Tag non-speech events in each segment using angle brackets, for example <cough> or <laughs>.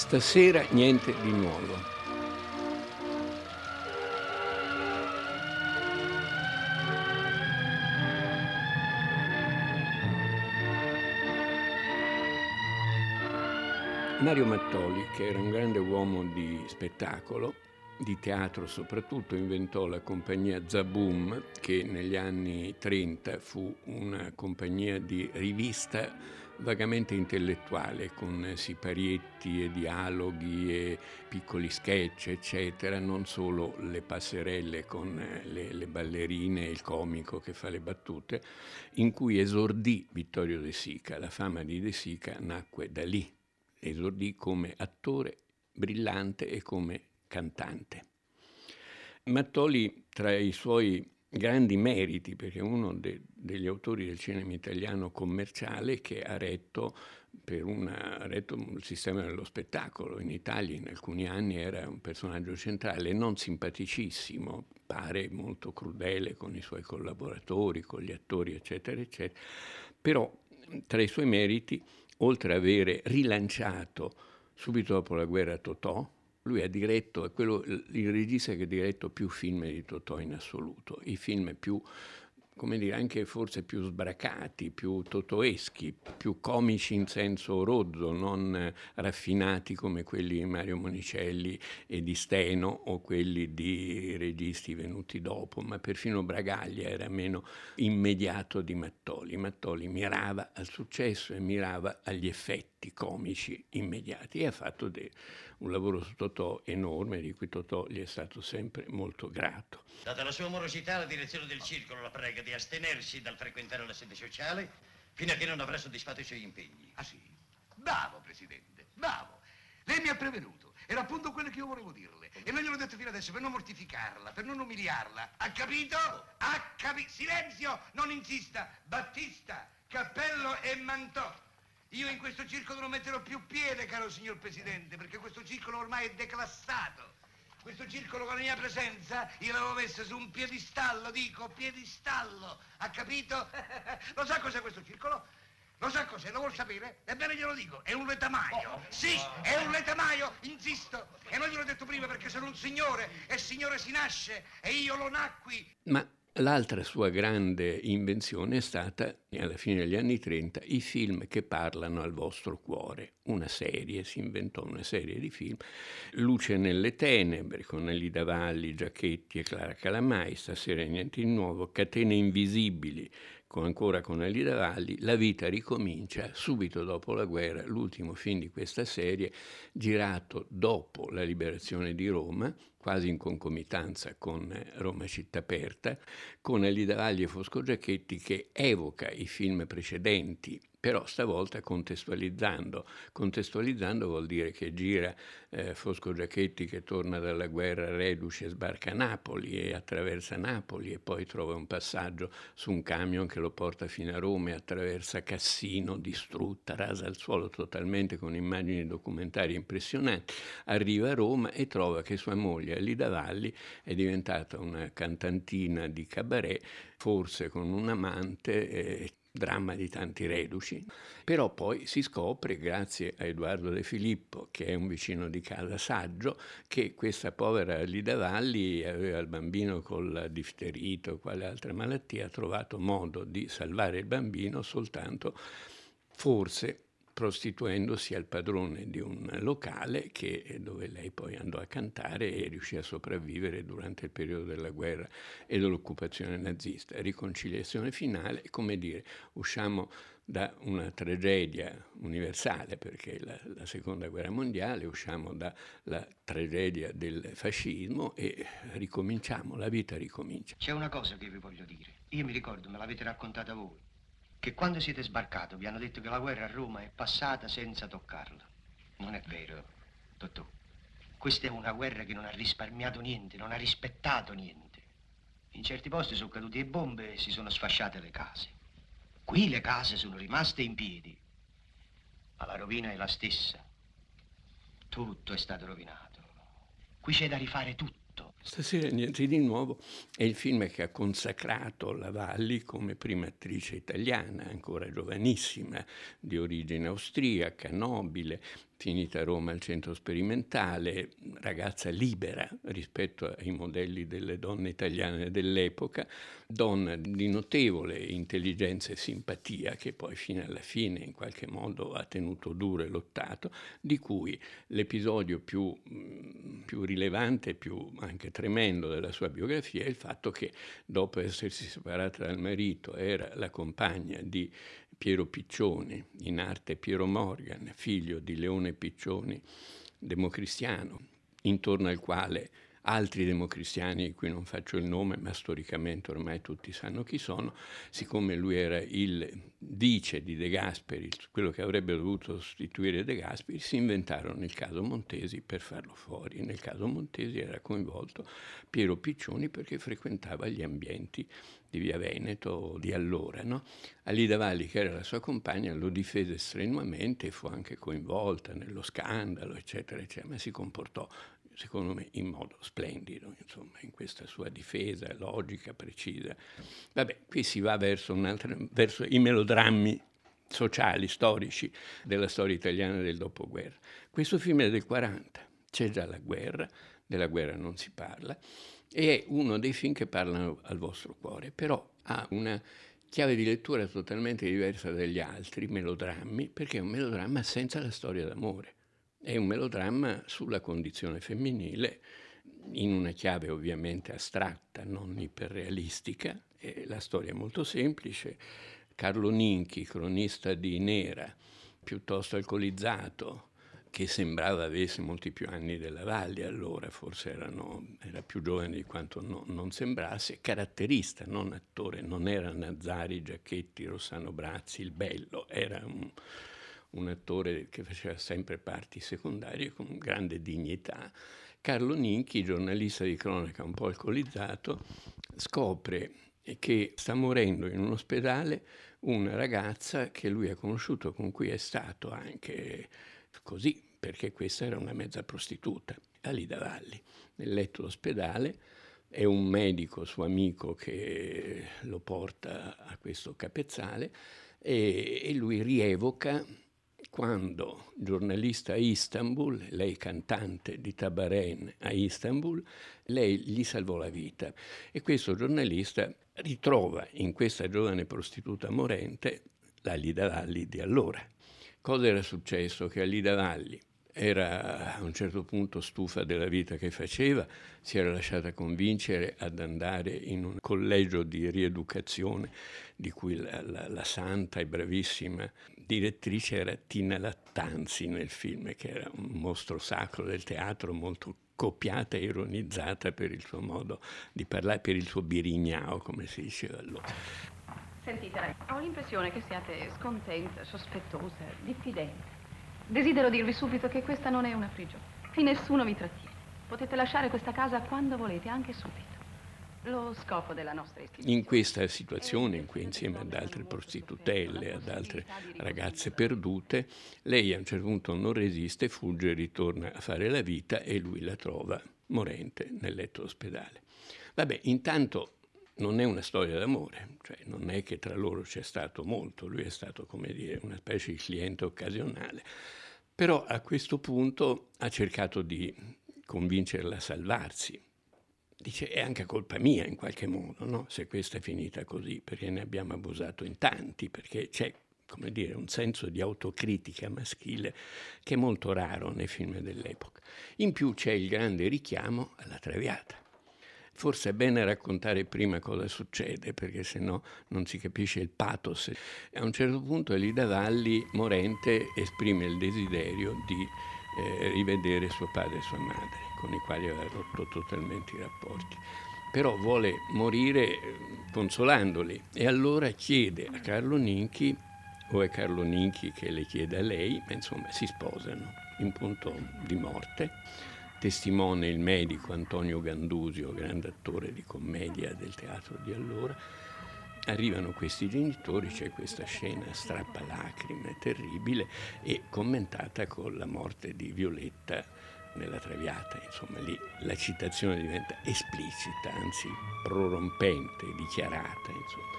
Stasera niente di nuovo. Mario Mattoli, che era un grande uomo di spettacolo, di teatro soprattutto, inventò la compagnia Zaboom, che negli anni 30 fu una compagnia di rivista vagamente intellettuale, con siparietti e dialoghi e piccoli sketch, eccetera, non solo le passerelle con le, le ballerine e il comico che fa le battute, in cui esordì Vittorio De Sica. La fama di De Sica nacque da lì, esordì come attore brillante e come cantante. Mattoli, tra i suoi grandi meriti, perché uno de, degli autori del cinema italiano commerciale che ha retto, una, ha retto il sistema dello spettacolo. In Italia in alcuni anni era un personaggio centrale, non simpaticissimo, pare molto crudele con i suoi collaboratori, con gli attori, eccetera, eccetera. Però tra i suoi meriti, oltre ad avere rilanciato subito dopo la guerra Totò, lui ha diretto, è quello, il regista che ha diretto più film di Totò in assoluto, i film più, come dire, anche forse più sbracati, più totoeschi, più comici in senso rozzo, non raffinati come quelli di Mario Monicelli e di Steno o quelli di registi venuti dopo, ma perfino Bragaglia era meno immediato di Mattoli. Mattoli mirava al successo e mirava agli effetti comici immediati e ha fatto de- un lavoro su Totò enorme, di cui Totò gli è stato sempre molto grato. Data la sua morosità, la direzione del circolo la prega di astenersi dal frequentare la sede sociale fino a che non avrà soddisfatto i suoi impegni. Ah sì? Bravo, Presidente, bravo. Lei mi ha prevenuto. Era appunto quello che io volevo dirle. E non gliel'ho detto fino adesso per non mortificarla, per non umiliarla. Ha capito? Ha capito? Silenzio! Non insista! Battista, cappello e mantò. Io in questo circolo non metterò più piede, caro signor Presidente, perché questo circolo ormai è declassato. Questo circolo con la mia presenza io l'avevo messo su un piedistallo, dico piedistallo, ha capito? <laughs> Lo sa cos'è questo circolo? Lo sa cos'è? Lo vuol sapere? Ebbene glielo dico, è un letamaio. Sì, è un letamaio, insisto. E non gliel'ho detto prima perché sono un signore e signore si nasce e io lo nacqui. Ma L'altra sua grande invenzione è stata, alla fine degli anni 30, i film che parlano al vostro cuore. Una serie, si inventò una serie di film. Luce nelle tenebre, con Elida Valli, Giacchetti e Clara Calamai, stasera niente di nuovo, Catene invisibili, con, ancora con Elida Valli, La vita ricomincia subito dopo la guerra, l'ultimo film di questa serie, girato dopo la liberazione di Roma, quasi in concomitanza con Roma città aperta, con Elida Valli e Fosco Giacchetti che evoca i film precedenti però stavolta contestualizzando. Contestualizzando vuol dire che gira eh, Fosco Giacchetti che torna dalla guerra reduce, sbarca a Napoli e attraversa Napoli e poi trova un passaggio su un camion che lo porta fino a Roma e attraversa Cassino, distrutta, rasa al suolo totalmente con immagini documentarie impressionanti. Arriva a Roma e trova che sua moglie Alida Valli è diventata una cantantina di cabaret, forse con un amante. Eh, dramma di tanti reduci, però poi si scopre, grazie a Edoardo De Filippo, che è un vicino di casa saggio, che questa povera Lida Valli aveva il bambino col difterito o quale altra malattia, ha trovato modo di salvare il bambino soltanto forse prostituendosi al padrone di un locale che, dove lei poi andò a cantare e riuscì a sopravvivere durante il periodo della guerra e dell'occupazione nazista. Riconciliazione finale, come dire, usciamo da una tragedia universale, perché la, la seconda guerra mondiale, usciamo dalla tragedia del fascismo e ricominciamo, la vita ricomincia. C'è una cosa che vi voglio dire, io mi ricordo, me l'avete raccontata voi che quando siete sbarcato vi hanno detto che la guerra a Roma è passata senza toccarla. Non è vero, Totò. Questa è una guerra che non ha risparmiato niente, non ha rispettato niente. In certi posti sono cadute le bombe e si sono sfasciate le case. Qui le case sono rimaste in piedi, ma la rovina è la stessa. Tutto è stato rovinato. Qui c'è da rifare tutto. Stasera niente di nuovo. È il film che ha consacrato la Valli come prima attrice italiana, ancora giovanissima, di origine austriaca, nobile, finita a Roma al centro sperimentale, ragazza libera rispetto ai modelli delle donne italiane dell'epoca, donna di notevole intelligenza e simpatia che poi fino alla fine in qualche modo ha tenuto duro e lottato, di cui l'episodio più, mm, più rilevante più anche tremendo della sua biografia è il fatto che dopo essersi separata dal marito era la compagna di Piero Piccioni, in arte Piero Morgan, figlio di Leone Piccioni, democristiano, intorno al quale altri democristiani di cui non faccio il nome, ma storicamente ormai tutti sanno chi sono, siccome lui era il vice di De Gasperi, quello che avrebbe dovuto sostituire De Gasperi, si inventarono il caso Montesi per farlo fuori. Nel caso Montesi era coinvolto Piero Piccioni perché frequentava gli ambienti di Via Veneto di allora. No? Alida Valli, che era la sua compagna, lo difese strenuamente e fu anche coinvolta nello scandalo, eccetera, eccetera, ma si comportò secondo me in modo splendido, insomma, in questa sua difesa logica, precisa. Vabbè, qui si va verso, verso i melodrammi sociali, storici della storia italiana del dopoguerra. Questo film è del 40, c'è già la guerra, della guerra non si parla, è uno dei film che parlano al vostro cuore, però ha una chiave di lettura totalmente diversa dagli altri melodrammi, perché è un melodramma senza la storia d'amore. È un melodramma sulla condizione femminile, in una chiave ovviamente astratta, non iperrealistica. E la storia è molto semplice. Carlo Ninchi, cronista di Nera, piuttosto alcolizzato, che sembrava avesse molti più anni della Valle allora, forse erano, era più giovane di quanto no, non sembrasse, caratterista, non attore, non era Nazzari, Giacchetti, Rossano Brazzi, il bello, era un, un attore che faceva sempre parti secondarie con grande dignità. Carlo Ninchi, giornalista di cronaca un po' alcolizzato, scopre che sta morendo in un ospedale una ragazza che lui ha conosciuto, con cui è stato anche così, perché questa era una mezza prostituta, Alida Valli, nel letto d'ospedale. È un medico suo amico che lo porta a questo capezzale e, e lui rievoca quando giornalista a Istanbul, lei cantante di Tabaren a Istanbul, lei gli salvò la vita e questo giornalista ritrova in questa giovane prostituta morente la Lida Valli di allora. Cosa era successo? Che Alida Valli era a un certo punto stufa della vita che faceva, si era lasciata convincere ad andare in un collegio di rieducazione di cui la, la, la santa e bravissima direttrice era Tina Lattanzi nel film, che era un mostro sacro del teatro molto copiata e ironizzata per il suo modo di parlare, per il suo birignao, come si diceva allora. Sentite, ho l'impressione che siate scontenta, sospettosa, diffidente. Desidero dirvi subito che questa non è una prigione. Qui nessuno vi trattiene. Potete lasciare questa casa quando volete, anche subito. In questa situazione, in cui insieme ad altre prostitutelle, ad altre ragazze perdute, lei a un certo punto non resiste, fugge, ritorna a fare la vita e lui la trova morente nel letto ospedale. Vabbè, intanto non è una storia d'amore, cioè non è che tra loro c'è stato molto, lui è stato come dire una specie di cliente occasionale, però a questo punto ha cercato di convincerla a salvarsi. Dice è anche colpa mia in qualche modo, no? se questa è finita così, perché ne abbiamo abusato in tanti, perché c'è come dire, un senso di autocritica maschile che è molto raro nei film dell'epoca. In più c'è il grande richiamo alla Traviata Forse è bene raccontare prima cosa succede, perché se no non si capisce il pathos. A un certo punto Elida Valli, morente, esprime il desiderio di eh, rivedere suo padre e sua madre, con i quali aveva rotto totalmente i rapporti. Però vuole morire eh, consolandoli e allora chiede a Carlo Ninchi, o è Carlo Ninchi che le chiede a lei, ma insomma si sposano in punto di morte testimone il medico Antonio Gandusio, grande attore di commedia del teatro di allora. Arrivano questi genitori, c'è questa scena strappalacrime, terribile e commentata con la morte di Violetta nella Traviata. Insomma, lì la citazione diventa esplicita, anzi prorompente, dichiarata. Insomma.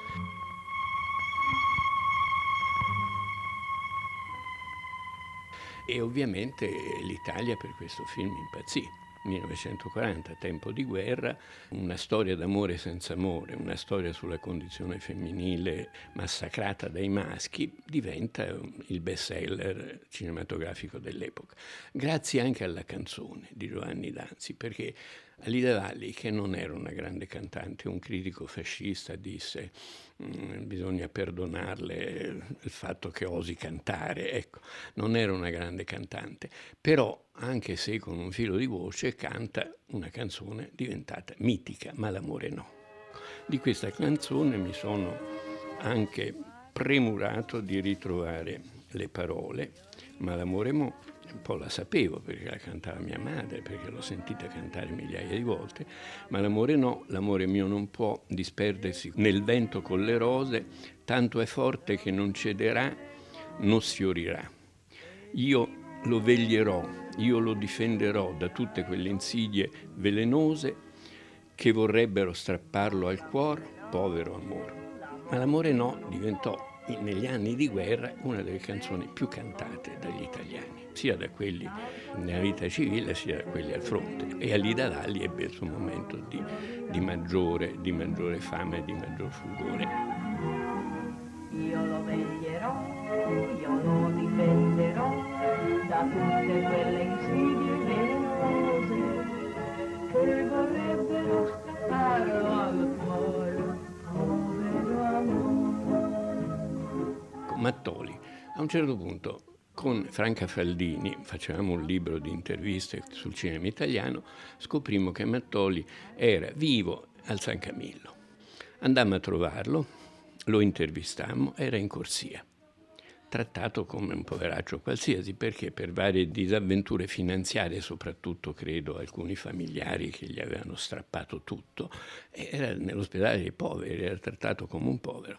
e ovviamente l'Italia per questo film impazzì. 1940, tempo di guerra, una storia d'amore senza amore, una storia sulla condizione femminile massacrata dai maschi, diventa il best seller cinematografico dell'epoca. Grazie anche alla canzone di Giovanni Danzi, perché Alida Valli, che non era una grande cantante, un critico fascista disse mm, bisogna perdonarle il fatto che osi cantare, ecco, non era una grande cantante, però anche se con un filo di voce canta una canzone diventata mitica, ma l'amore no. Di questa canzone mi sono anche premurato di ritrovare le parole, ma l'amore mo un po' la sapevo perché la cantava mia madre, perché l'ho sentita cantare migliaia di volte, ma l'amore no, l'amore mio non può disperdersi nel vento con le rose, tanto è forte che non cederà, non sfiorirà. Io lo veglierò, io lo difenderò da tutte quelle insidie velenose che vorrebbero strapparlo al cuore, povero amore. Ma l'amore no diventò negli anni di guerra una delle canzoni più cantate dagli italiani, sia da quelli nella vita civile sia da quelli al fronte. E Alida Valli ebbe il suo momento di, di, maggiore, di maggiore fama e di maggior fulgore. Io lo veglierò, io lo difenderò da tutte quelle insidie velenose che vorrebbero starlo Mattoli. A un certo punto con Franca Faldini, facevamo un libro di interviste sul cinema italiano, scoprimmo che Mattoli era vivo al San Camillo. Andammo a trovarlo, lo intervistammo, era in corsia, trattato come un poveraccio qualsiasi, perché per varie disavventure finanziarie, soprattutto credo alcuni familiari che gli avevano strappato tutto, era nell'ospedale dei poveri, era trattato come un povero.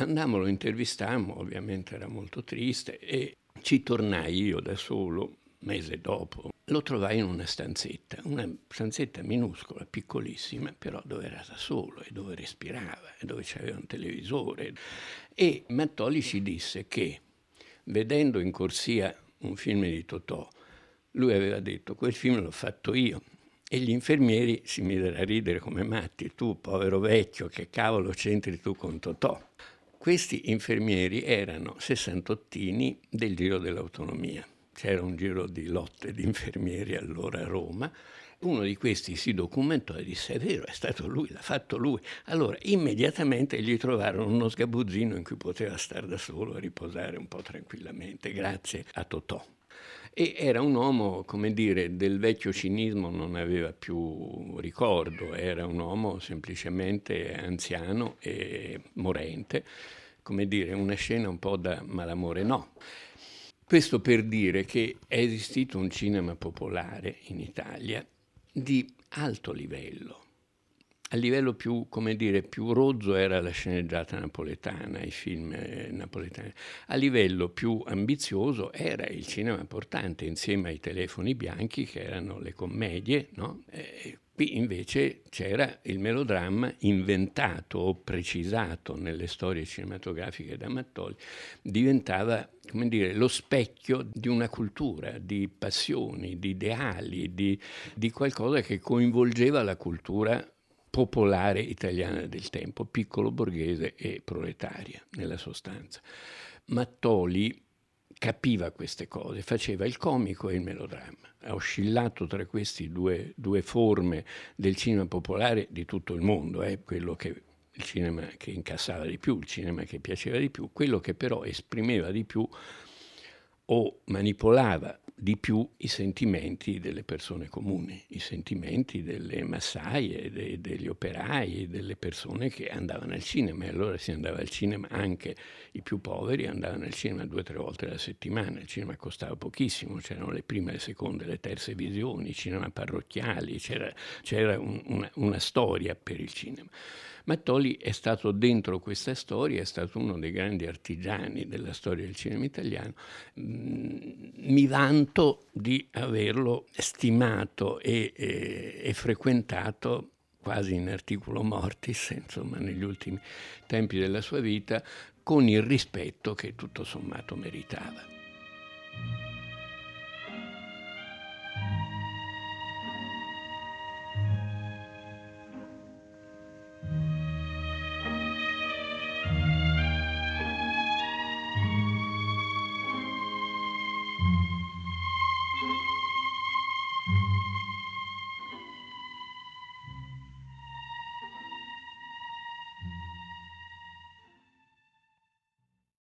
Andammo, lo intervistammo, ovviamente era molto triste e ci tornai io da solo, mese dopo. Lo trovai in una stanzetta, una stanzetta minuscola, piccolissima, però dove era da solo e dove respirava e dove c'aveva un televisore. E Mattoli ci disse che, vedendo in corsia un film di Totò, lui aveva detto quel film l'ho fatto io. E gli infermieri si misero a ridere come matti, tu povero vecchio, che cavolo c'entri tu con Totò? Questi infermieri erano sessantottini del Giro dell'Autonomia. C'era un giro di lotte di infermieri allora a Roma. Uno di questi si documentò e disse: È vero, è stato lui, l'ha fatto lui. Allora immediatamente gli trovarono uno sgabuzzino in cui poteva stare da solo e riposare un po' tranquillamente, grazie a Totò. E era un uomo, come dire, del vecchio cinismo non aveva più ricordo, era un uomo semplicemente anziano e morente, come dire, una scena un po' da malamore no. Questo per dire che è esistito un cinema popolare in Italia di alto livello, a livello più, come dire, più rozzo era la sceneggiata napoletana, i film eh, napoletani. A livello più ambizioso era il cinema portante insieme ai telefoni bianchi che erano le commedie, no? eh, Qui invece c'era il melodramma inventato o precisato nelle storie cinematografiche da Mattoli, diventava come dire, lo specchio di una cultura, di passioni, di ideali, di, di qualcosa che coinvolgeva la cultura popolare italiana del tempo, piccolo borghese e proletaria nella sostanza. Mattoli capiva queste cose, faceva il comico e il melodramma. Ha oscillato tra queste due, due forme del cinema popolare di tutto il mondo, eh, quello che il cinema che incassava di più, il cinema che piaceva di più, quello che però esprimeva di più o manipolava di più i sentimenti delle persone comuni, i sentimenti delle massaie, de, degli operai, delle persone che andavano al cinema e allora si andava al cinema, anche i più poveri andavano al cinema due o tre volte alla settimana, il cinema costava pochissimo, c'erano le prime, le seconde, le terze visioni, cinema parrocchiali, c'era, c'era un, una, una storia per il cinema. Mattoli è stato dentro questa storia, è stato uno dei grandi artigiani della storia del cinema italiano. Mm, mi vanto di averlo stimato e, e, e frequentato quasi in articolo mortis, insomma, negli ultimi tempi della sua vita, con il rispetto che tutto sommato meritava.